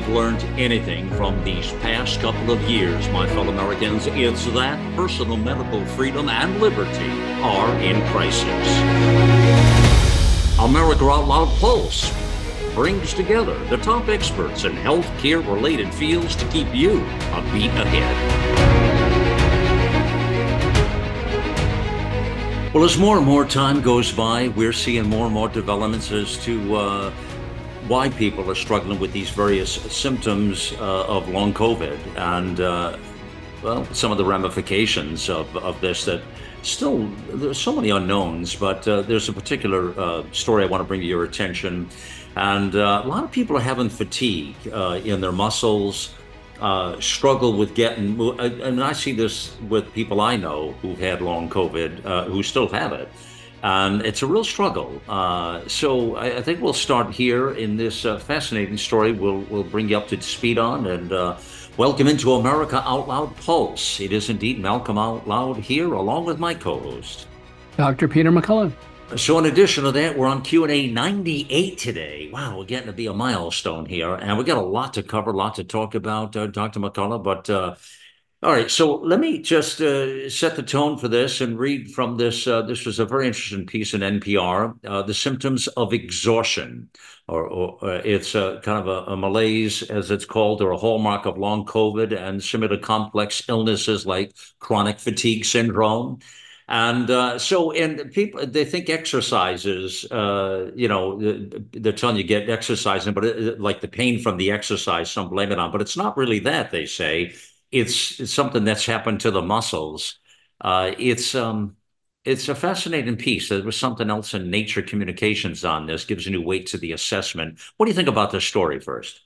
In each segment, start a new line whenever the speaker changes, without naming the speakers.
we've learned anything from these past couple of years, my fellow Americans, it's that personal medical freedom and liberty are in crisis. America Out Loud Pulse brings together the top experts in healthcare related fields to keep you a beat ahead. Well, as more and more time goes by, we're seeing more and more developments as to uh, why people are struggling with these various symptoms uh, of long COVID and, uh, well, some of the ramifications of, of this that still, there's so many unknowns, but uh, there's a particular uh, story I want to bring to your attention. And uh, a lot of people are having fatigue uh, in their muscles, struggle with getting, and I see this with people I know who've had long COVID, who still have it and it's a real struggle. Uh, so I, I, think we'll start here in this uh, fascinating story. We'll we'll bring you up to speed on and uh, welcome into America Out Loud Pulse. It is indeed Malcolm Out Loud here, along with my co-host,
Dr. Peter McCullough.
So in addition to that, we're on Q&A 98 today. Wow, we're getting to be a milestone here. And we got a lot to cover, a lot to talk about, uh, Dr. McCullough. But uh, all right, so let me just uh, set the tone for this and read from this. Uh, this was a very interesting piece in NPR. Uh, the symptoms of exhaustion, or, or uh, it's a, kind of a, a, malaise, as it's called, or a hallmark of long COVID and similar complex illnesses like chronic fatigue syndrome. And uh, so, and people they think exercises, uh, you know, they're telling you get exercising, but it, like the pain from the exercise, some blame it on, but it's not really that. They say it's, it's something that's happened to the muscles. Uh, it's um, it's a fascinating piece. There was something else in Nature Communications on this, gives a new weight to the assessment. What do you think about this story first?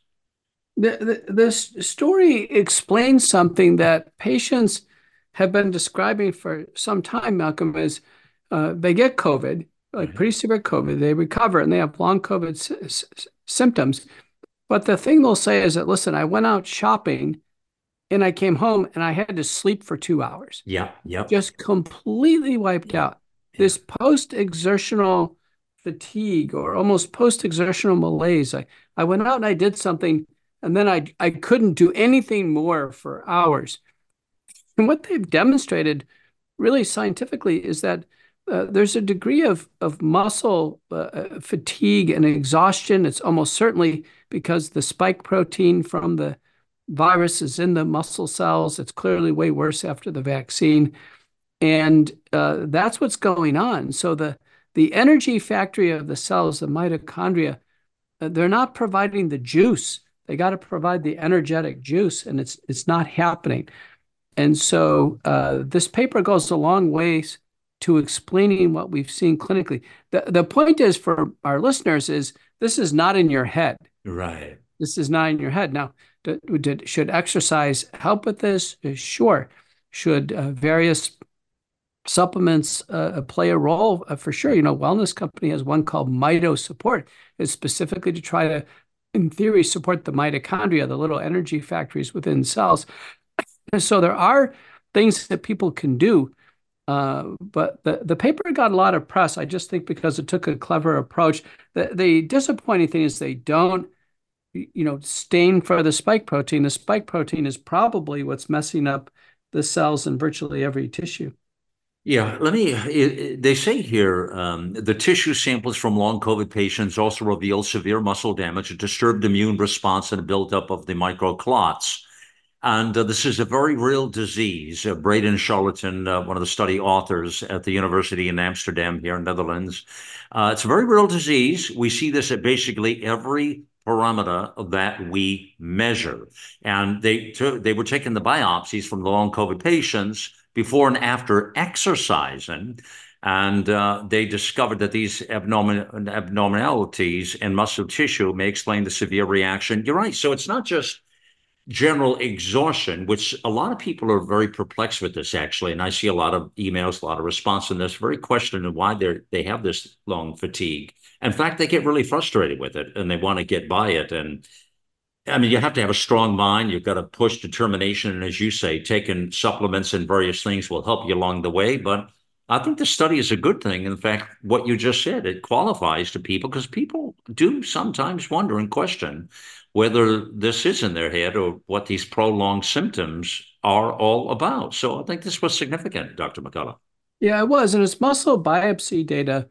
The, the, this story explains something that patients have been describing for some time, Malcolm, is uh, they get COVID, like pretty severe COVID, they recover and they have long COVID symptoms. But the thing they'll say is that, listen, I went out shopping and I came home and I had to sleep for two hours.
Yeah, yeah.
Just completely wiped out. Yeah. This post exertional fatigue or almost post exertional malaise. I, I went out and I did something and then I, I couldn't do anything more for hours. And what they've demonstrated really scientifically is that uh, there's a degree of, of muscle uh, uh fatigue and exhaustion. It's almost certainly because the spike protein from the virus is in the muscle cells. It's clearly way worse after the vaccine. And uh, that's what's going on. So the, the energy factory of the cells, the mitochondria, uh, they're not providing the juice. They got to provide the energetic juice, and it's it's not happening. And so uh, this paper goes a long ways to explaining what we've seen clinically. The, the point is for our listeners is this is not in your head.
Right.
This is not in your head. Now, did, should exercise help with this? Uh, sure. Should uh, various supplements uh, play a role? Uh, for sure. You know, Wellness Company has one called Mito Support. It's specifically to try to, in theory, support the mitochondria, the little energy factories within cells. so there are things that people can do. Uh, but the, the paper got a lot of press, I just think, because it took a clever approach. The, the disappointing thing is they don't you know, stain for the spike protein. The spike protein is probably what's messing up the cells in virtually every tissue.
Yeah, let me. They say here um, the tissue samples from long COVID patients also reveal severe muscle damage, a disturbed immune response, and a buildup of the microclots. And uh, this is a very real disease. Uh, Braden Charlatan, uh, one of the study authors at the University in Amsterdam here in Netherlands, uh, it's a very real disease. We see this at basically every parameter that we measure. And they they were taking the biopsies from the long COVID patients before and after exercising. And uh, they discovered that these abnormal, abnormalities in muscle tissue may explain the severe reaction. You're right. So it's not just general exhaustion, which a lot of people are very perplexed with this actually. And I see a lot of emails, a lot of response on this, very questioning why they they have this long fatigue. In fact, they get really frustrated with it and they want to get by it. And I mean, you have to have a strong mind. You've got to push determination. And as you say, taking supplements and various things will help you along the way. But I think the study is a good thing. In fact, what you just said, it qualifies to people because people do sometimes wonder and question whether this is in their head or what these prolonged symptoms are all about. So I think this was significant, Dr. McCullough.
Yeah, it was. And it's muscle biopsy data,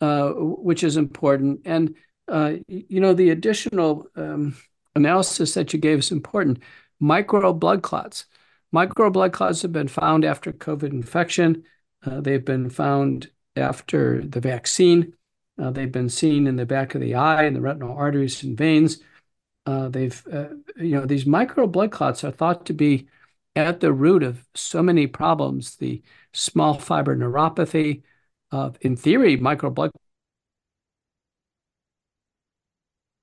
uh, which is important. And, uh, you know, the additional um, analysis that you gave is important. Micro blood clots. Micro blood clots have been found after COVID infection. Uh, they've been found after the vaccine. Uh, they've been seen in the back of the eye and the retinal arteries and veins. Uh, they've, you know, these micro blood clots are thought to be at the root of so many problems. The small fiber neuropathy, in theory, micro blood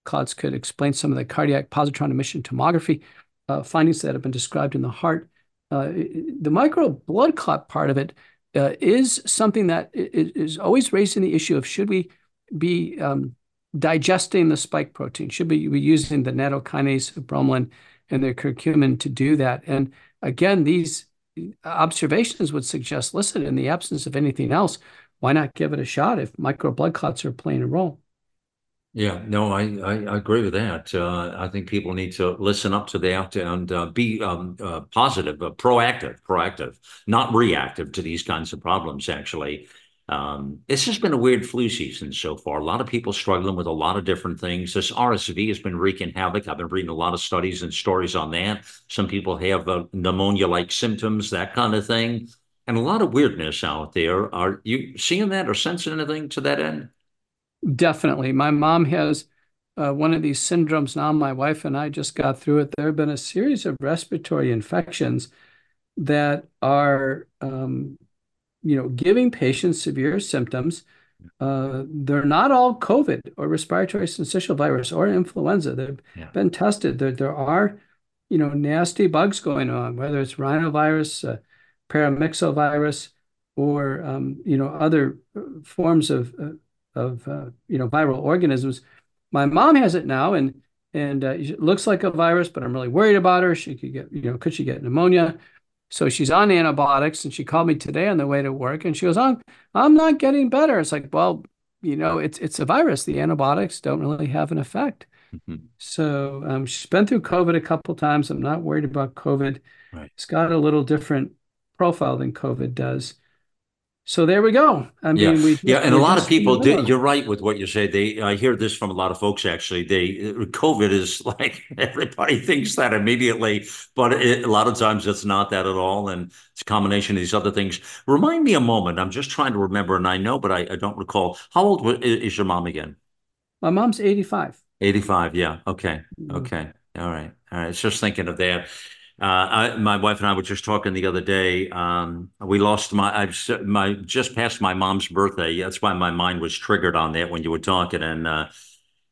clots could explain some of the cardiac positron emission tomography uh, findings that have been described in the heart. Uh, the micro blood clot part of it uh, is something that is always raising the issue of should we be um, digesting the spike protein? Should we be using the nattokinase of bromelain and the curcumin to do that? And again, these observations would suggest, listen, in the absence of anything else, why not give it a shot if micro blood clots are playing a role?
Yeah, no, I, I, agree with that. Uh, I think people need to listen up to that and uh, be um, uh, positive, uh, proactive, proactive, not reactive to these kinds of problems, actually. Um, this has been a weird flu season so far. A lot of people struggling with a lot of different things. This RSV has been wreaking havoc. I've been reading a lot of studies and stories on that. Some people have uh, pneumonia-like symptoms, that kind of thing, and a lot of weirdness out there. Are you seeing that or sensing anything to that end?
Definitely. My mom has uh, one of these syndromes now. My wife and I just got through it. There have been a series of respiratory infections that are, um, you know, giving patients severe symptoms. Uh, they're not all COVID or respiratory syncytial virus or influenza. They've yeah. been tested. There, there are, you know, nasty bugs going on, whether it's rhinovirus, uh, paramyxovirus, or um, you know other uh, forms of uh, of uh, you know viral organisms. My mom has it now, and and uh, it looks like a virus, but I'm really worried about her. She could get you know could she get pneumonia? So she's on antibiotics, and she called me today on the way to work, and she goes, "I'm I'm not getting better." It's like, well, you know, it's it's a virus. The antibiotics don't really have an effect. Mm-hmm. So um, she's been through COVID a couple times. I'm not worried about COVID. Right. It's got a little different profile than COVID does. So there we go.
I mean, yeah, we, yeah, and a lot of people. Did, you're right with what you say. They, I hear this from a lot of folks. Actually, they COVID is like everybody thinks that immediately, but it, a lot of times it's not that at all, and it's a combination of these other things. Remind me a moment. I'm just trying to remember, and I know, but I, I don't recall. How old is your mom again?
My mom's 85.
85. Yeah. Okay. Mm-hmm. Okay. All right. All right. It's just thinking of that. Uh, I, my wife and I were just talking the other day. Um, we lost my, I've my just passed my mom's birthday. That's why my mind was triggered on that when you were talking. And uh,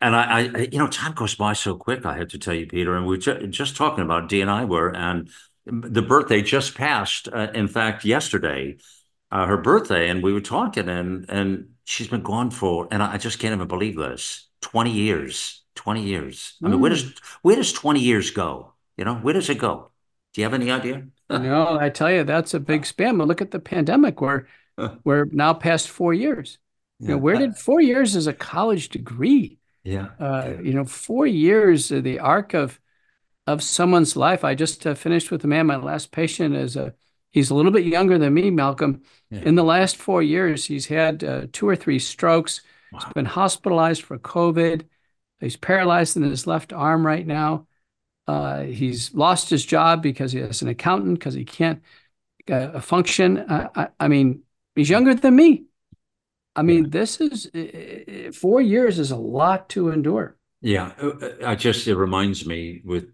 and I, I, you know, time goes by so quick. I have to tell you, Peter. And we were just talking about D and I were, and the birthday just passed. Uh, in fact, yesterday, uh, her birthday, and we were talking, and and she's been gone for, and I just can't even believe this. Twenty years. Twenty years. I mean, where does mm. where does twenty years go? You know, where does it go? Do you have any idea?
no, I tell you, that's a big span. But look at the pandemic. We're we're now past four years. Yeah. You know, where did four years as a college degree?
Yeah.
Uh, you know, four years of the arc of of someone's life. I just uh, finished with a man. My last patient is a he's a little bit younger than me, Malcolm. Yeah. In the last four years, he's had uh, two or three strokes. Wow. He's been hospitalized for COVID. He's paralyzed in his left arm right now. Uh, he's lost his job because he is an accountant because he can't uh, function. I, I, mean, he's younger than me. I mean, this is four years is a lot to endure.
Yeah, uh, I just it reminds me with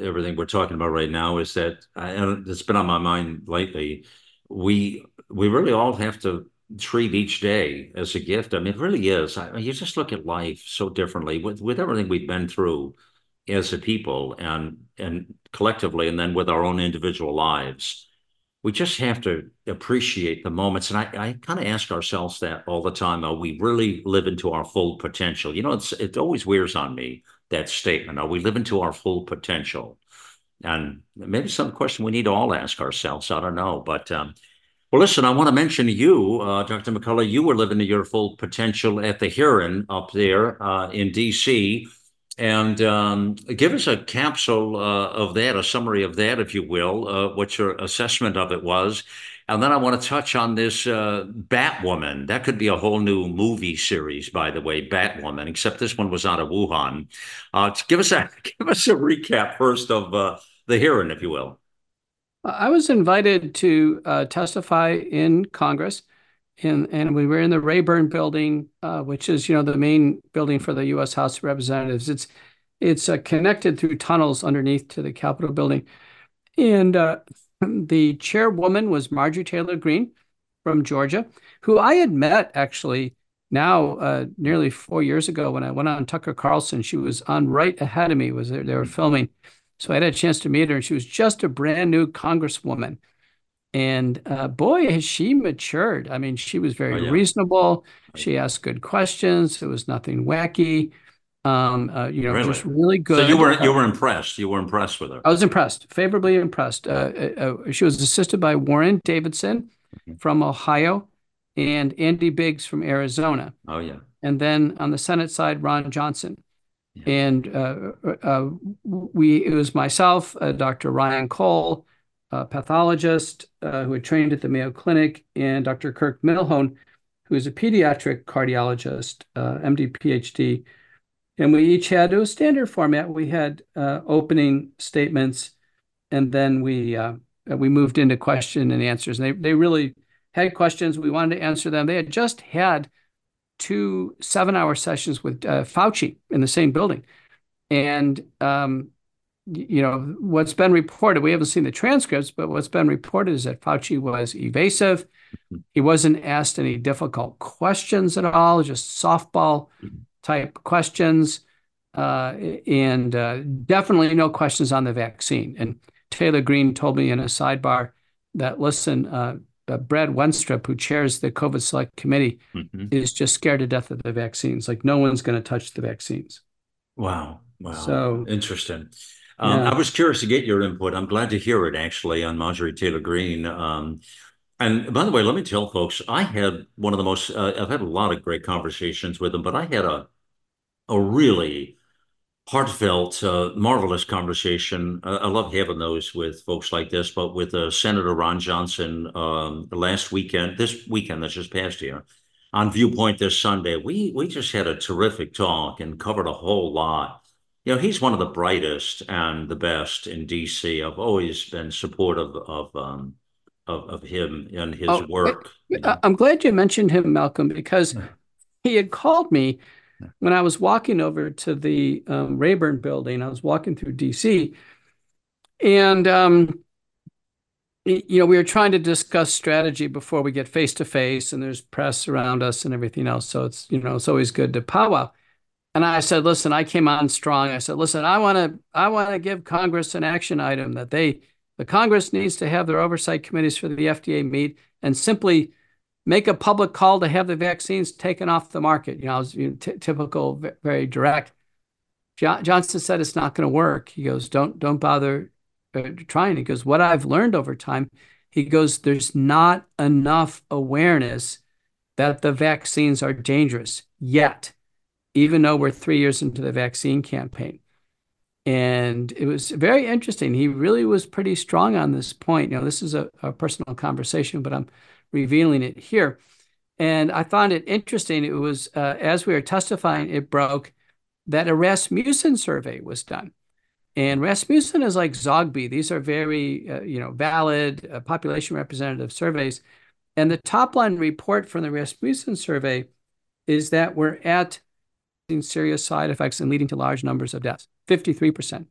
everything we're talking about right now is that I, it's been on my mind lately. We we really all have to treat each day as a gift. I mean, it really is. I, you just look at life so differently with with everything we've been through as a people and and collectively and then with our own individual lives we just have to appreciate the moments and i, I kind of ask ourselves that all the time are we really living to our full potential you know it's it always wears on me that statement are we living to our full potential and maybe some question we need to all ask ourselves i don't know but um, Well, listen, I want to mention you, uh, Dr. McCullough. You were living to your full potential at the Heron up there uh, in DC. And um, give us a capsule uh, of that, a summary of that, if you will, uh, what your assessment of it was. And then I want to touch on this uh, Batwoman. That could be a whole new movie series, by the way, Batwoman. Except this one was out of Wuhan. Uh, give us a give us a recap first of uh, the hearing, if you will.
I was invited to uh, testify in Congress, in, and we were in the Rayburn Building, uh, which is you know the main building for the U.S. House of Representatives. It's it's uh, connected through tunnels underneath to the Capitol building, and uh, the chairwoman was Marjorie Taylor Greene from Georgia, who I had met actually now uh, nearly four years ago when I went on Tucker Carlson. She was on right ahead of me. Was there, they were filming so I had a chance to meet her, and she was just a brand new congresswoman. And uh, boy, has she matured. I mean, she was very oh, yeah. reasonable. She asked good questions. It was nothing wacky. Um, uh, you know, really? just really good.
So you were you were impressed. You were impressed with her.
I was impressed, favorably impressed. Uh, uh, uh she was assisted by Warren Davidson mm-hmm. from Ohio and Andy Biggs from Arizona.
Oh yeah.
And then on the Senate side, Ron Johnson. And uh, uh, we, it was myself, uh, Dr. Ryan Cole, pathologist uh, who had trained at the Mayo Clinic, and Dr. Kirk Milhoan, who is a pediatric cardiologist, uh, MD, PhD. And we each had a standard format. We had uh, opening statements, and then we we moved into question and answers. And they they really had questions. We wanted to answer them. They had just had two seven hour sessions with uh, Fauci in the same building. And, um, you know, what's been reported, we haven't seen the transcripts, but what's been reported is that Fauci was evasive. He wasn't asked any difficult questions at all, just softball type questions. Uh, and uh, definitely no questions on the vaccine. And Taylor Greene told me in a sidebar that, listen, uh, uh, Brad Wenstrup, who chairs the COVID Select Committee, mm-hmm. is just scared to death of the vaccines. Like no one's going to touch the vaccines.
Wow. Wow. So interesting. Um, yeah. I was curious to get your input. I'm glad to hear it actually on Marjorie Taylor Greene. Um, and by the way, let me tell folks, I had one of the most, uh, I've had a lot of great conversations with them, but I had a, a really heartfelt, uh, marvelous conversation. Uh, I love having those with folks like this, but with uh, Senator Ron Johnson um, last weekend, this weekend that's just passed here, on Viewpoint this Sunday, we we just had a terrific talk and covered a whole lot. You know, he's one of the brightest and the best in DC. I've always been supportive of um, of, of him and his oh, work.
I'm glad you mentioned him, Malcolm, because he had called me when I was walking over to the um, Rayburn building, I was walking through DC, and um, you know we were trying to discuss strategy before we get face to face, and there's press around us and everything else. So it's you know it's always good to powwow. And I said, listen, I came on strong. I said, listen, I want to I want to give Congress an action item that they the Congress needs to have their oversight committees for the FDA meet and simply make a public call to have the vaccines taken off the market. You know, I was you know, typical, very direct. Johnson said it's not going to work. He goes, don't don't bother uh, trying. He goes, what I've learned over time. He goes, there's not enough awareness that the vaccines are dangerous yet, even though we're three years into the vaccine campaign. And it was very interesting. He really was pretty strong on this point. You know, this is a, a personal conversation, but I'm revealing it here. And I found it interesting. It was uh, as we were testifying, it broke that a Rasmussen survey was done. And Rasmussen is like Zogby. These are very, uh, you know, valid uh, population representative surveys. And the top line report from the Rasmussen survey is that we're at serious side effects and leading to large numbers of deaths, 53%.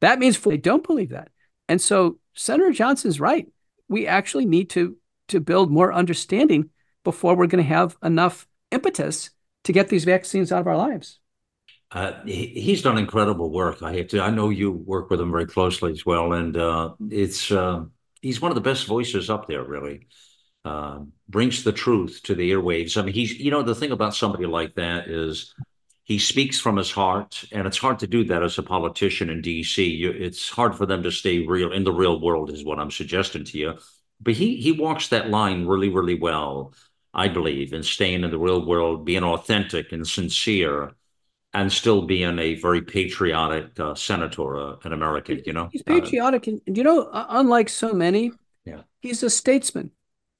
That means they don't believe that. And so Senator Johnson's right. We actually need to to build more understanding before we're going to have enough impetus to get these vaccines out of our lives.
Uh, he, he's done incredible work. I to. I know you work with him very closely as well, and uh, it's uh, he's one of the best voices up there. Really uh, brings the truth to the airwaves. I mean, he's you know the thing about somebody like that is he speaks from his heart, and it's hard to do that as a politician in D.C. You, it's hard for them to stay real in the real world, is what I'm suggesting to you but he he walks that line really, really well, I believe, in staying in the real world, being authentic and sincere, and still being a very patriotic uh, senator, uh, an American. You know,
he's patriotic, uh, and you know, unlike so many,
yeah,
he's a statesman.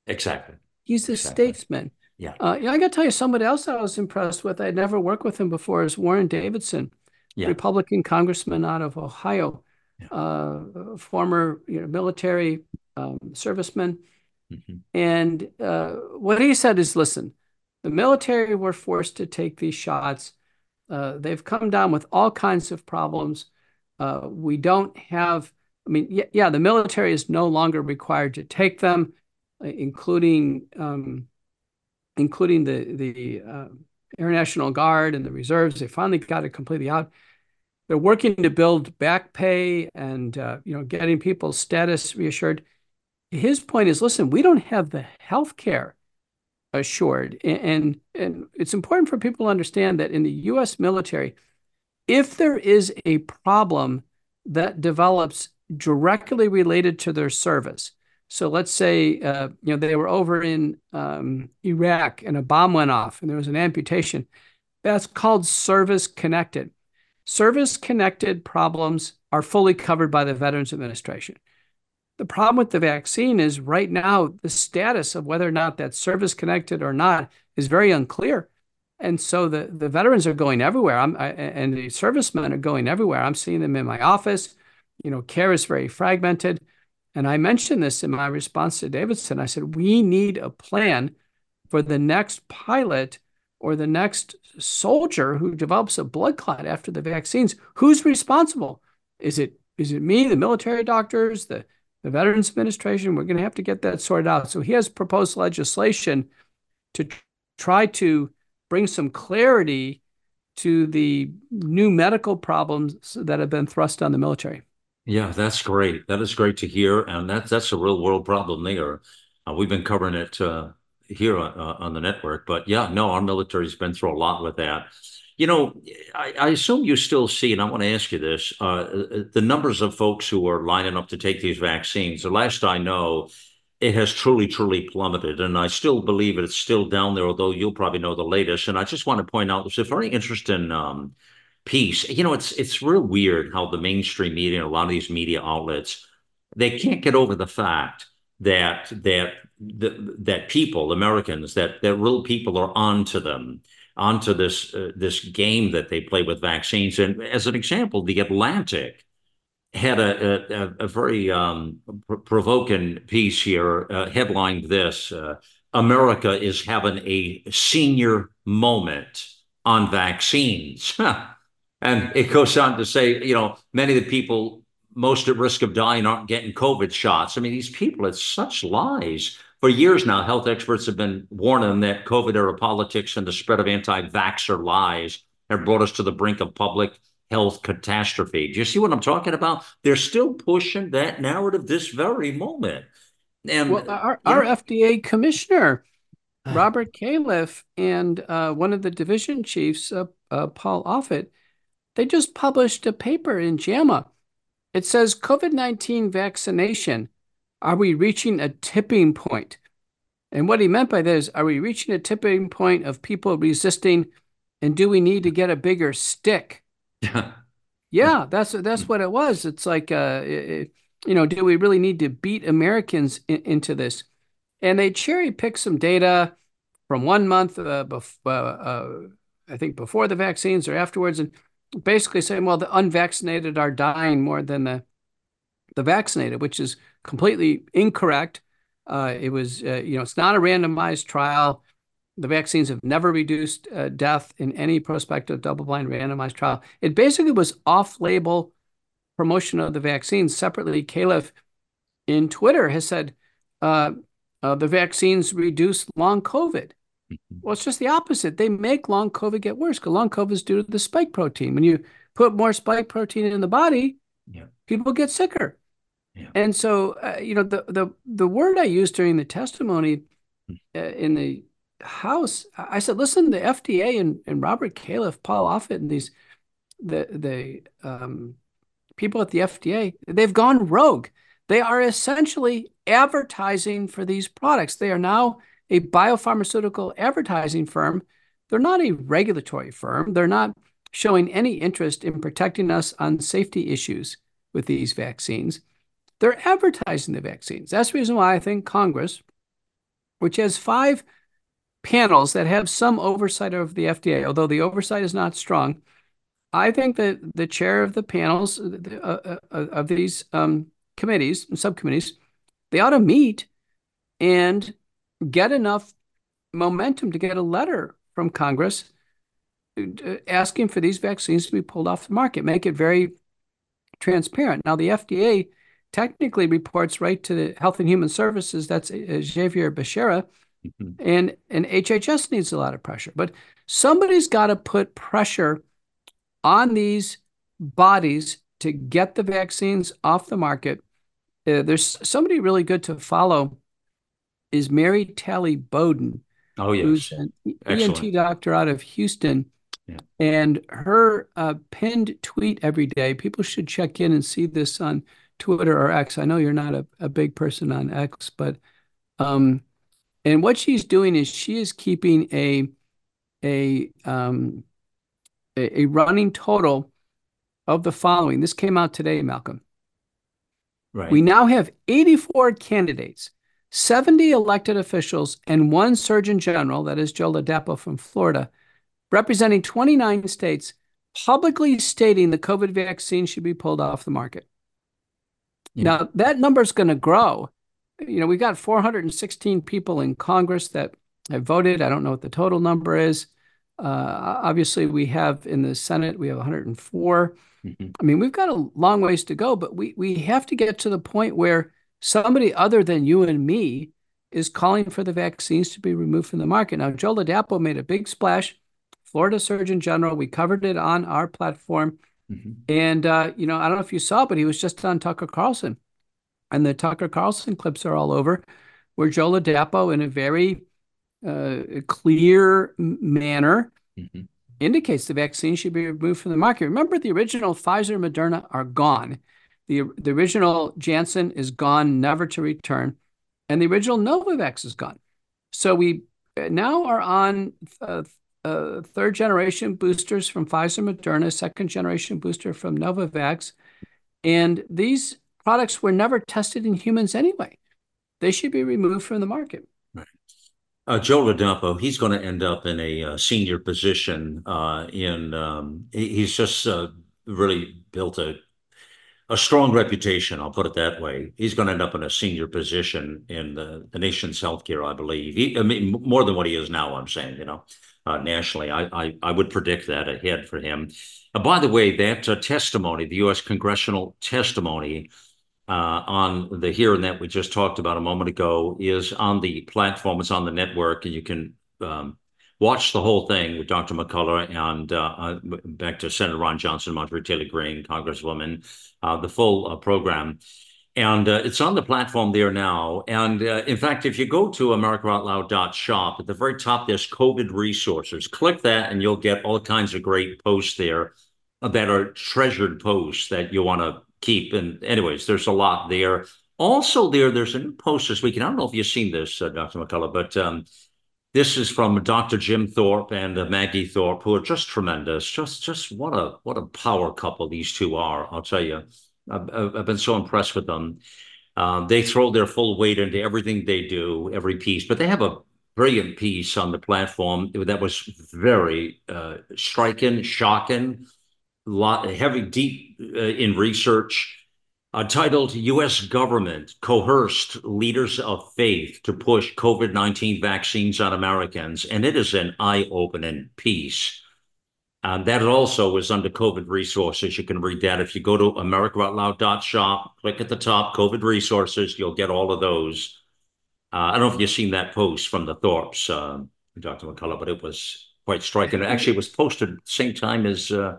Exactly.
He's a
exactly.
statesman.
Yeah.
Uh, I got to tell you, somebody else I was impressed with. I'd never worked with him before. Is Warren Davidson, yeah. Republican congressman out of Ohio, yeah. uh, former you know, military um, serviceman. Mm-hmm. And uh, what he said is, listen, the military were forced to take these shots. Uh, they've come down with all kinds of problems. Uh, we don't have. I mean, yeah, yeah, the military is no longer required to take them, uh, including. Um, including the the uh, Air National Guard and the reserves. They finally got it completely out. They're working to build back pay and uh, you know getting people's status reassured. His point is, listen, we don't have the health care assured, and and it's important for people to understand that in the U.S. military, if there is a problem that develops directly related to their service, so let's say uh, you know they were over in um, Iraq and a bomb went off and there was an amputation. That's called service connected. Service connected problems are fully covered by the Veterans Administration. The problem with the vaccine is right now the status of whether or not that's service connected or not is very unclear. And so the, the veterans are going everywhere. I'm, I, and the servicemen are going everywhere. I'm seeing them in my office. You know, care is very fragmented. And I mentioned this in my response to Davidson. I said, we need a plan for the next pilot or the next soldier who develops a blood clot after the vaccines. Who's responsible? Is it is it me, the military doctors, the, the Veterans Administration? We're going to have to get that sorted out. So he has proposed legislation to try to bring some clarity to the new medical problems that have been thrust on the military.
Yeah, that's great. That is great to hear, and that's that's a real world problem there. Uh, we've been covering it uh, here on, uh, on the network, but yeah, no, our military's been through a lot with that. You know, I, I assume you still see, and I want to ask you this: uh, uh, the numbers of folks who are lining up to take these vaccines. The last I know, it has truly, truly plummeted, and I still believe it's still down there. Although you'll probably know the latest. And I just want to point out there's a very interesting. Um, piece. You know, it's it's real weird how the mainstream media and a lot of these media outlets they can't get over the fact that that that, that people, Americans, that that real people are onto them, onto this uh, this game that they play with vaccines. And as an example, the Atlantic had a a, a very um, pr- provoking piece here, uh, headlined this: uh, "America is having a senior moment on vaccines." And it goes on to say, you know, many of the people most at risk of dying aren't getting COVID shots. I mean, these people, it's such lies. For years now, health experts have been warning that COVID era politics and the spread of anti vaxxer lies have brought us to the brink of public health catastrophe. Do you see what I'm talking about? They're still pushing that narrative this very moment.
And well, our, our FDA commissioner, Robert Califf, and uh, one of the division chiefs, uh, uh, Paul Offit, they just published a paper in JAMA. It says COVID 19 vaccination. Are we reaching a tipping point? And what he meant by that is, are we reaching a tipping point of people resisting? And do we need to get a bigger stick? yeah, that's that's what it was. It's like, uh, it, you know, do we really need to beat Americans in, into this? And they cherry pick some data from one month, uh, bef- uh, uh, I think, before the vaccines or afterwards, and basically saying, well, the unvaccinated are dying more than the the vaccinated, which is completely incorrect. Uh, it was, uh, you know, it's not a randomized trial. The vaccines have never reduced uh, death in any prospective double-blind randomized trial. It basically was off-label promotion of the vaccines. Separately, Califf in Twitter has said uh, uh, the vaccines reduce long COVID. Well, it's just the opposite. They make long COVID get worse because long COVID is due to the spike protein. When you put more spike protein in the body, yeah. people get sicker. Yeah. And so, uh, you know, the the the word I used during the testimony hmm. uh, in the House, I said, listen, the FDA and, and Robert Califf, Paul Offit, and these the the um, people at the FDA, they've gone rogue. they are essentially advertising for these products. They are now a biopharmaceutical advertising firm. They're not a regulatory firm. They're not showing any interest in protecting us on safety issues with these vaccines. They're advertising the vaccines. That's the reason why I think Congress, which has five panels that have some oversight of the FDA, although the oversight is not strong, I think that the chair of the panels uh, uh, uh, of these um, committees and subcommittees, they ought to meet and get enough momentum to get a letter from Congress asking for these vaccines to be pulled off the market, make it very transparent. Now, the FDA technically reports right to the Health and Human Services. That's Xavier Becerra. Mm-hmm. And, and HHS needs a lot of pressure. But somebody's got to put pressure on these bodies to get the vaccines off the market. Uh, there's somebody really good to follow is Mary Talley Bowden.
Oh, yes.
Who's an Excellent. ENT doctor out of Houston. Yeah. And her uh, pinned tweet every day, people should check in and see this on Twitter or X. I know you're not a, a big person on X, but um, and what she's doing is she is keeping a a um, a, a running total of the following. This came out today, Malcolm.
Right.
We now have 84 candidates, 70 elected officials, and one Surgeon General, that is Joe Ladapo from Florida, representing 29 states, publicly stating the COVID vaccine should be pulled off the market. Yeah. Now, that number is going to grow. You know, we've got 416 people in Congress that have voted. I don't know what the total number is. Uh, obviously, we have in the Senate, we have 104. Mm-hmm. I mean, we've got a long ways to go, but we, we have to get to the point where somebody other than you and me is calling for the vaccines to be removed from the market. Now, Joe Ladapo made a big splash, Florida Surgeon General. We covered it on our platform. Mm-hmm. And, uh, you know, I don't know if you saw, but he was just on Tucker Carlson. And the Tucker Carlson clips are all over where Joe Ladapo, in a very uh, clear manner, mm-hmm. indicates the vaccine should be removed from the market. Remember, the original Pfizer Moderna are gone. The, the original Janssen is gone, never to return. And the original Novavax is gone. So we uh, now are on uh, uh, third generation boosters from Pfizer Moderna, second generation booster from Novavax. And these products were never tested in humans anyway. They should be removed from the market.
Right. Uh, Joe Ladapo, he's going to end up in a uh, senior position. Uh, in um, he's just uh, really built a a strong reputation. I'll put it that way. He's going to end up in a senior position in the, the nation's healthcare, I believe. He, I mean, more than what he is now. I'm saying, you know uh, nationally. I, I, I would predict that ahead for him. Uh, by the way, that uh, testimony, the U.S. congressional testimony uh, on the hearing that we just talked about a moment ago, is on the platform. It's on the network, and you can um, watch the whole thing with Dr. McCullough and uh, uh, back to Senator Ron Johnson, Marjorie Taylor Greene, Congresswoman, the full program. And uh, it's on the platform there now. And uh, in fact, if you go to americaoutloud.shop, at the very top, there's COVID resources. Click that, and you'll get all kinds of great posts there that are treasured posts that you want to keep. And, anyways, there's a lot there. Also, there, there's a new post this week. And I don't know if you've seen this, uh, Dr. McCullough, but um, this is from Dr. Jim Thorp and uh, Maggie Thorp, who are just tremendous. Just, just what a what a power couple these two are. I'll tell you. I've, I've been so impressed with them. Um, they throw their full weight into everything they do, every piece, but they have a brilliant piece on the platform that was very uh, striking, shocking, lot heavy, deep uh, in research. Uh, titled U.S. Government Coerced Leaders of Faith to Push COVID 19 Vaccines on Americans. And it is an eye opening piece. Uh, that also is under COVID resources. You can read that if you go to americaoutloud.shop, click at the top, COVID resources, you'll get all of those. Uh, I don't know if you've seen that post from the Thorps, uh, Dr. McCullough, but it was quite striking. Actually, it was posted at the same time as uh,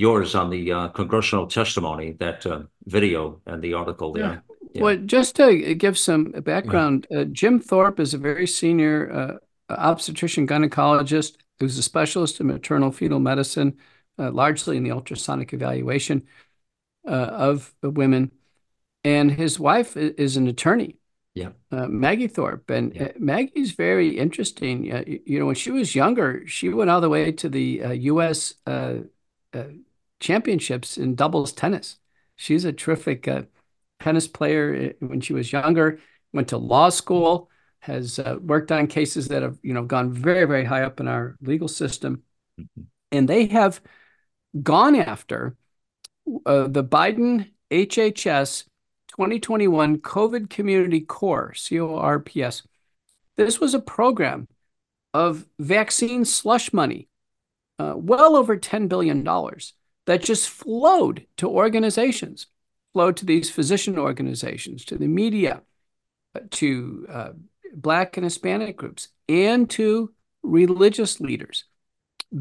yours on the uh, congressional testimony, that uh, video and the article there. Yeah.
Yeah. Well, just to give some background, Jim Thorp is a very senior obstetrician gynecologist who's a specialist in maternal fetal medicine, uh, largely in the ultrasonic evaluation uh, of women. and his wife is an attorney.
Yeah.
Uh, Maggie Thorp. And yeah. uh, Maggie's very interesting. Uh, you know, when she was younger, she went all the way to the U.S. Uh, uh, championships in doubles tennis. She's a terrific uh, tennis player when she was younger, went to law school, has worked on cases that have, you know, gone very, very high up in our legal system. Mm-hmm. And they have gone after the Biden HHS 2021 COVID Community Core, CORPS. This was a program of vaccine slush money, uh, well over $10 billion, that just flowed to organizations, flowed to these physician organizations, to the media, uh, to uh, Black and Hispanic groups, and to religious leaders.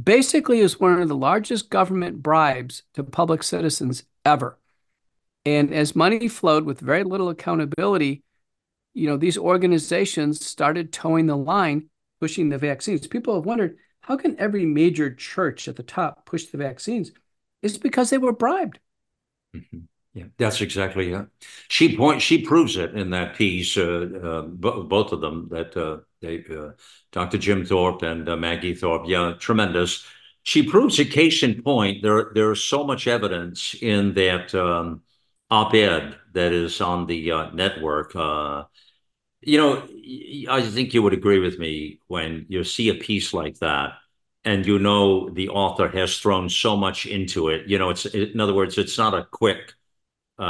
Basically, is one of the largest government bribes to public citizens ever. And as money flowed with very little accountability, you know, these organizations started toeing the line, pushing the vaccines. People have wondered how can every major church at the top push the vaccines? It's because they were bribed.
Mm-hmm. Yeah, that's exactly it. She point she proves it in that piece. Uh, uh, b- both of them that uh, they, uh, Dr. Jim Thorp and uh, Maggie Thorp. Yeah, tremendous. She proves a case in point. There there's so much evidence in that. Um, op-ed that is on the uh, network. Uh, you know, I think you would agree with me when you see a piece like that, and you know the author has thrown so much into it. You know, it's in other words, it's not a quick, uh,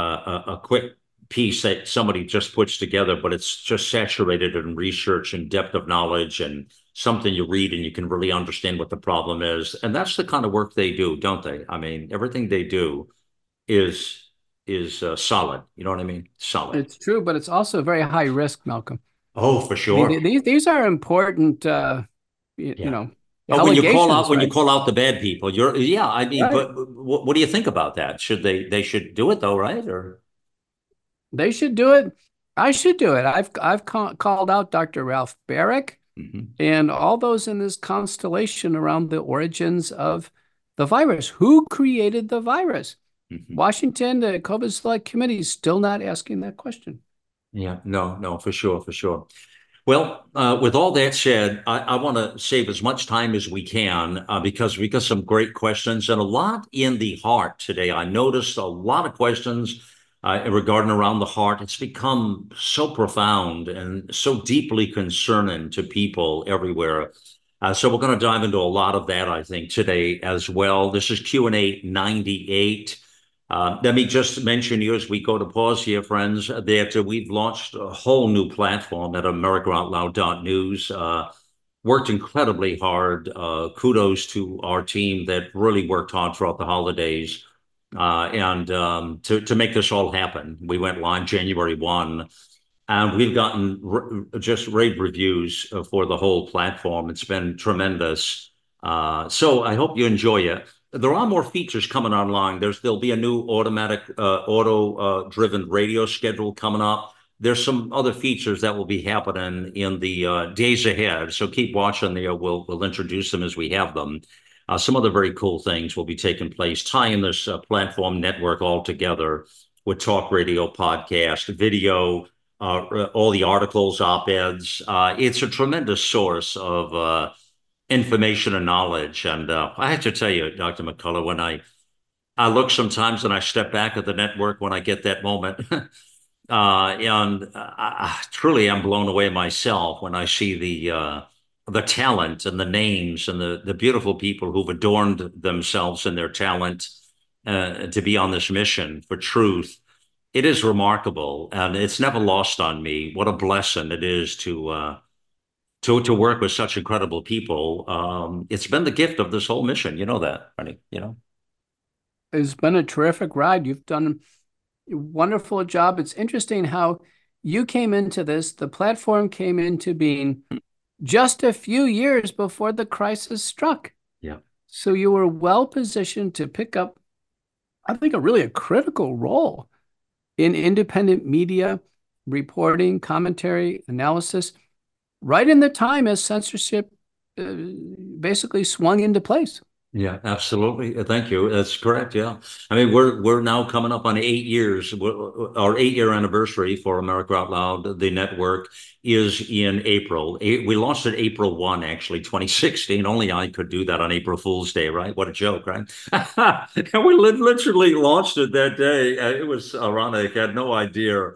a, a quick piece that somebody just puts together, but it's just saturated in research and depth of knowledge and something you read and you can really understand what the problem is. And that's the kind of work they do, don't they? I mean, everything they do is is uh, solid. You know what I mean? Solid.
It's true, but it's also very high risk, Malcolm.
Oh, for sure.
I mean, these these are important. Uh, you, yeah. you know.
Oh, when you call out right? when you call out the bad people, you're yeah. I mean, right. but what, what do you think about that? Should they they should do it though, right? Or
they should do it. I should do it. I've I've ca- called out Dr. Ralph Baric mm-hmm. and all those in this constellation around the origins of the virus. Who created the virus? Mm-hmm. Washington, the COVID Select Committee is still not asking that question.
Yeah, no, no, for sure, for sure. Well, uh, with all that said, I want to save as much time as we can uh, because we got some great questions and a lot in the heart today. I noticed a lot of questions uh, regarding around the heart. It's become so profound and so deeply concerning to people everywhere. So we're going to dive into a lot of that, I think, today as well. This is Q&A 98 let me just mention here as we go to pause here, friends, that uh, we've launched a whole new platform at AmericaOutloud.news. Uh, worked incredibly hard. Uh, kudos to our team that really worked hard throughout the holidays and um, to, make this all happen. We went live January 1, and we've gotten just rave reviews for the whole platform. It's been tremendous. so I hope you enjoy it there are more features coming online. There's there'll be a new automatic uh, auto uh, driven radio schedule coming up. There's some other features that will be happening in the uh, days ahead. So keep watching there. We'll we'll introduce them as we have them. Uh, some other very cool things will be taking place, tying this uh, platform network all together with talk radio, podcast, video, uh, all the articles, op eds. it's a tremendous source of information and knowledge. And uh, I have to tell you, Dr. McCullough, when I I look sometimes and I step back at the network when I get that moment. uh, and I, truly I'm blown away myself when I see the uh, the talent and the names and the the beautiful people who've adorned themselves and their talent uh, to be on this mission for truth. It is remarkable, and it's never lost on me what a blessing it is to uh, to to work with such incredible people. Um, it's been the gift of this whole mission. You know that, right? You know,
it's been a terrific ride. You've done a wonderful job. It's interesting how you came into this. The platform came into being just a few years before the crisis struck.
Yeah.
So you were well positioned to pick up, I think, a really a critical role in independent media reporting, commentary, analysis right in the time as censorship uh, basically swung into place.
Yeah, absolutely. Uh, Thank you. That's correct. Yeah. I mean, we're we're now coming up on eight years. Our eight-year anniversary for America Out Loud, the network, is in April. We launched it April 1, actually, 2016. Only I could do that on April Fool's Day, right? What a joke, right? And we literally launched it that day. Uh, It was ironic. I had no idea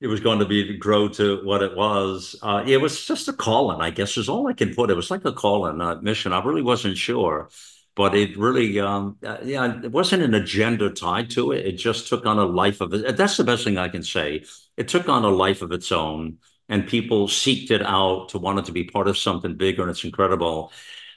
it was going to be grow to what it was. Uh, it was just a call-in, I guess, is all I can put. It was like a call-in uh, mission. I really wasn't sure, but it really, um, uh, yeah, it wasn't an agenda tied to it. It just took on a life of it. That's the best thing I can say. It took on a life of its own, and people seeked it out to want it to be part of something bigger, and it's incredible.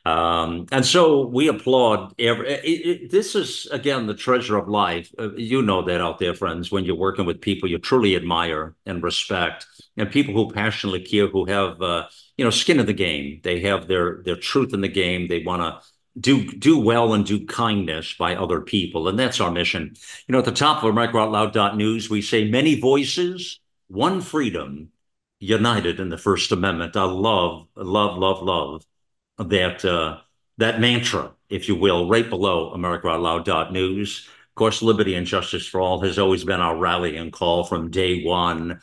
Um, and so we applaud every, it, it, this is again the treasure of life. Uh, you know that out there, friends, when you're working with people you truly admire and respect, and people who passionately care, who have uh, you know skin in the game. They have their their truth in the game. They want to do do well and do kindness by other people, and that's our mission. You know, at the top of AmericaOutloud.news, we say many voices, one freedom, united in the First Amendment. I love, love, love, love that uh, that mantra, if you will, right below AmericaOutloud.news. Of course, liberty and justice for all has always been our rallying call from day one.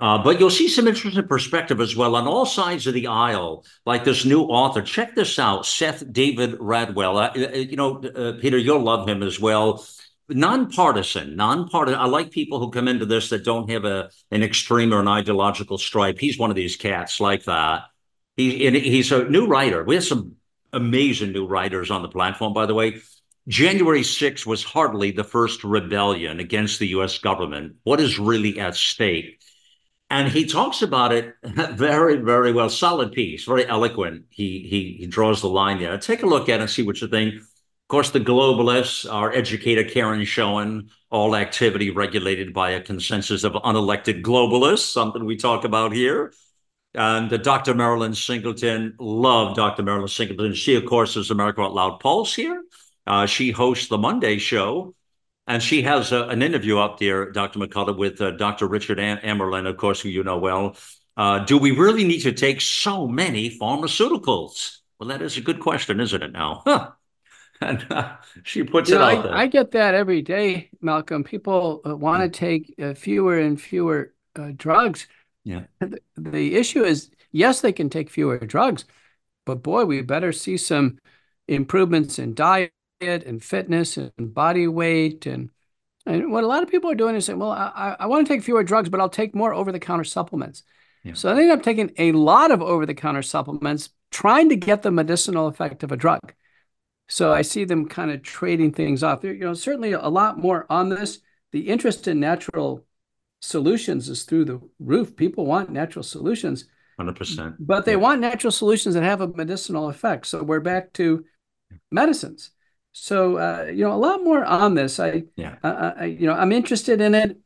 Uh, but you'll see some interesting perspective as well on all sides of the aisle, like this new author. Check this out, Seth David Radwell. Uh, uh you know, uh, Peter, you'll love him as well. Nonpartisan, nonpartisan. I like people who come into this that don't have a an extreme or an ideological stripe. He's one of these cats like that he, he's a new writer. We have some amazing new writers on the platform, by the way. January 6th was hardly the first rebellion against the US government. What is really at stake? And he talks about it very, very well. Solid piece, very eloquent. He he he draws the line there. Take a look at it and see what you think. Of course, the globalists, our educator Karen Schoen, all activity regulated by a consensus of unelected globalists, something we talk about here. And uh, Dr. Marilyn Singleton, love Dr. Marilyn Singleton. She, of course, is America Out Loud Pulse here. Uh, she hosts the Monday show, and she has uh, an interview up there, Dr. McCullough, with uh, Dr. Richard Am- Amerling, of course, who you know well. Uh, do we really need to take so many pharmaceuticals? Well, that is a good question, isn't it now? Huh. And uh, she puts
you
it
know,
out
I,
there.
I get that every day, Malcolm. People want to take fewer and fewer drugs
yeah.
The, the issue is, yes, they can take fewer drugs, but boy, we better see some improvements in diet and fitness and body weight. And, and what a lot of people are doing is saying, well, I, I want to take fewer drugs, but I'll take more over the counter supplements. Yeah. So they end up taking a lot of over the counter supplements, trying to get the medicinal effect of a drug. So I see them kind of trading things off. You know, certainly a lot more on this. The interest in natural solutions is through the roof. People want natural solutions.
100%.
But they yeah. want natural solutions that have a medicinal effect. So we're back to medicines. So uh, you know a lot more on this. I yeah. Uh, I, you know I'm interested in it.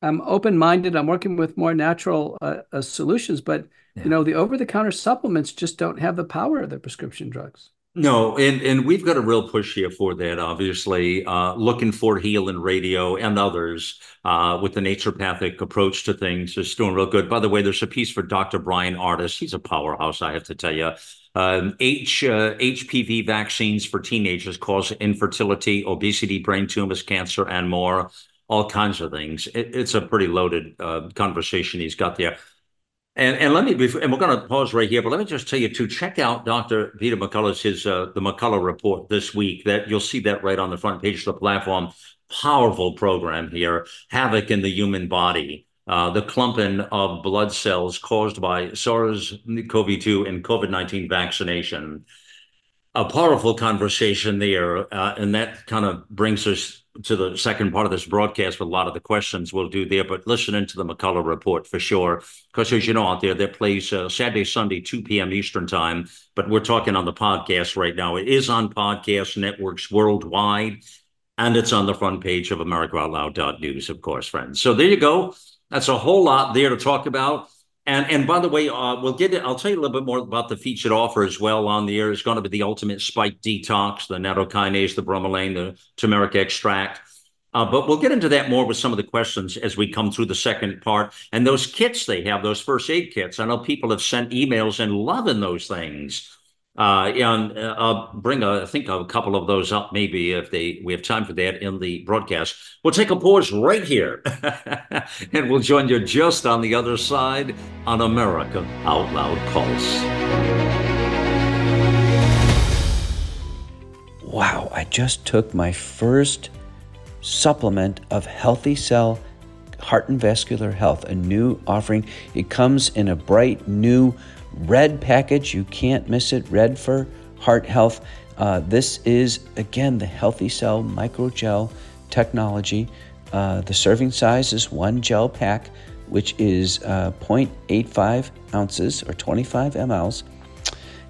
I'm open minded. I'm working with more natural uh, uh, solutions, but yeah. you know the over the counter supplements just don't have the power of the prescription drugs.
No, and and we've got a real push here for that. Obviously, uh, looking for Healing Radio and others uh, with the naturopathic approach to things is doing real good. By the way, there's a piece for Dr. Brian Ardis. He's a powerhouse, I have to tell you. Um, H uh, HPV vaccines for teenagers cause infertility, obesity, brain tumors, cancer, and more. All kinds of things. It, it's a pretty loaded uh, conversation he's got there. And and let me and we're going to pause right here, but let me just tell you to check out Dr. Peter McCullough's his uh, the McCullough report this week. That you'll see that right on the front page of the platform. Powerful program here. Havoc in the human body. Uh, the clumping of blood cells caused by SARS-CoV-2 and COVID-19 vaccination. A powerful conversation there, uh, and that kind of brings us to the second part of this broadcast with a lot of the questions we'll do there, but listening to the McCullough report for sure. Because as you know, out there, that plays uh, Saturday, Sunday, 2 p.m. Eastern time. But we're talking on the podcast right now. It is on podcast networks worldwide, and it's on the front page of AmericaOutloud.news, of course, friends. So there you go. That's a whole lot there to talk about. And and by the way, uh, we'll get. I'll tell you a little bit more about the featured offer as well on the air. It's going to be the ultimate spike detox, the nattokinase, the bromelain, the turmeric extract. Uh, but we'll get into that more with some of the questions as we come through the second part. And those kits they have, those first aid kits. I know people have sent emails and loving those things. Uh, and uh, I'll bring, a, I think, a couple of those up maybe if they we have time for that in the broadcast. We'll take a pause right here, and we'll join you just on the other side on America Out Loud Pulse.
Wow, I just took my first supplement of Healthy Cell Heart and Vascular Health, a new offering. It comes in a bright new red package. You can't miss it. Red for heart health. Uh, this is, again, the Healthy Cell Microgel technology. Uh, the serving size is one gel pack, which is uh, 0.85 ounces or 25 mLs.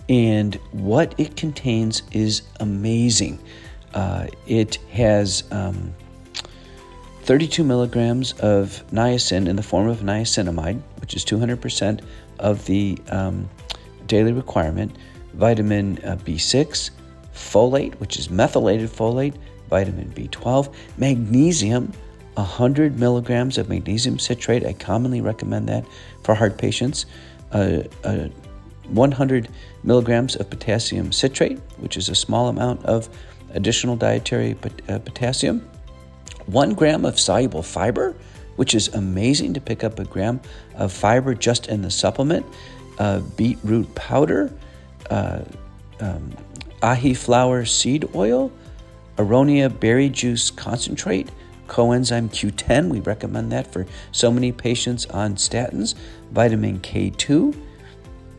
And what it contains is amazing. Uh, it has um, 32 milligrams of niacin in the form of niacinamide, which is 200% of the um, daily requirement, vitamin uh, B6, folate, which is methylated folate, vitamin B12, magnesium, 100 milligrams of magnesium citrate. I commonly recommend that for heart patients. Uh, uh, 100 milligrams of potassium citrate, which is a small amount of additional dietary pot- uh, potassium. One gram of soluble fiber, which is amazing to pick up a gram of fiber just in the supplement, uh, beetroot powder, uh, um, ahi flower seed oil, aronia berry juice concentrate, coenzyme Q10. We recommend that for so many patients on statins, vitamin K2,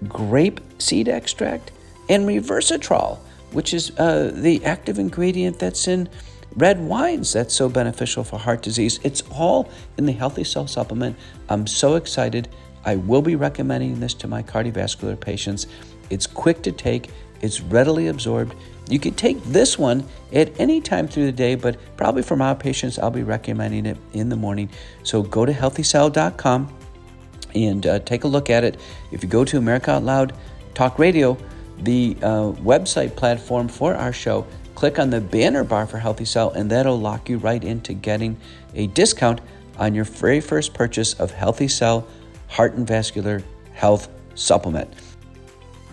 grape seed extract, and resveratrol, which is uh, the active ingredient that's in red wines that's so beneficial for heart disease. It's all in the Healthy Cell Supplement. I'm so excited. I will be recommending this to my cardiovascular patients. It's quick to take, it's readily absorbed. You can take this one at any time through the day, but probably for my patients, I'll be recommending it in the morning. So go to healthycell.com and uh, take a look at it. If you go to America Out Loud Talk Radio, the uh, website platform for our show, click on the banner bar for Healthy Cell, and that'll lock you right into getting a discount on your very first purchase of Healthy Cell Heart and Vascular Health Supplement.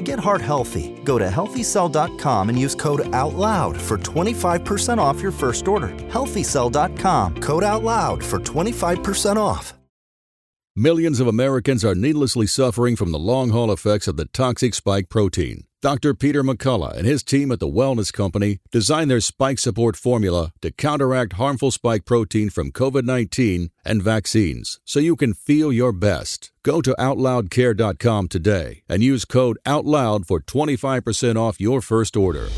Get heart healthy. Go to healthycell.com and use code OUTLOUD for 25% off your first order. Healthycell.com, code OUTLOUD for 25% off.
Millions of Americans are needlessly suffering from the long haul effects of the toxic spike protein. Dr. Peter McCullough and his team at the Wellness Company designed their spike support formula to counteract harmful spike protein from COVID 19 and vaccines so you can feel your best. Go to OutLoudCare.com today and use code OUTLOUD for 25% off your first order.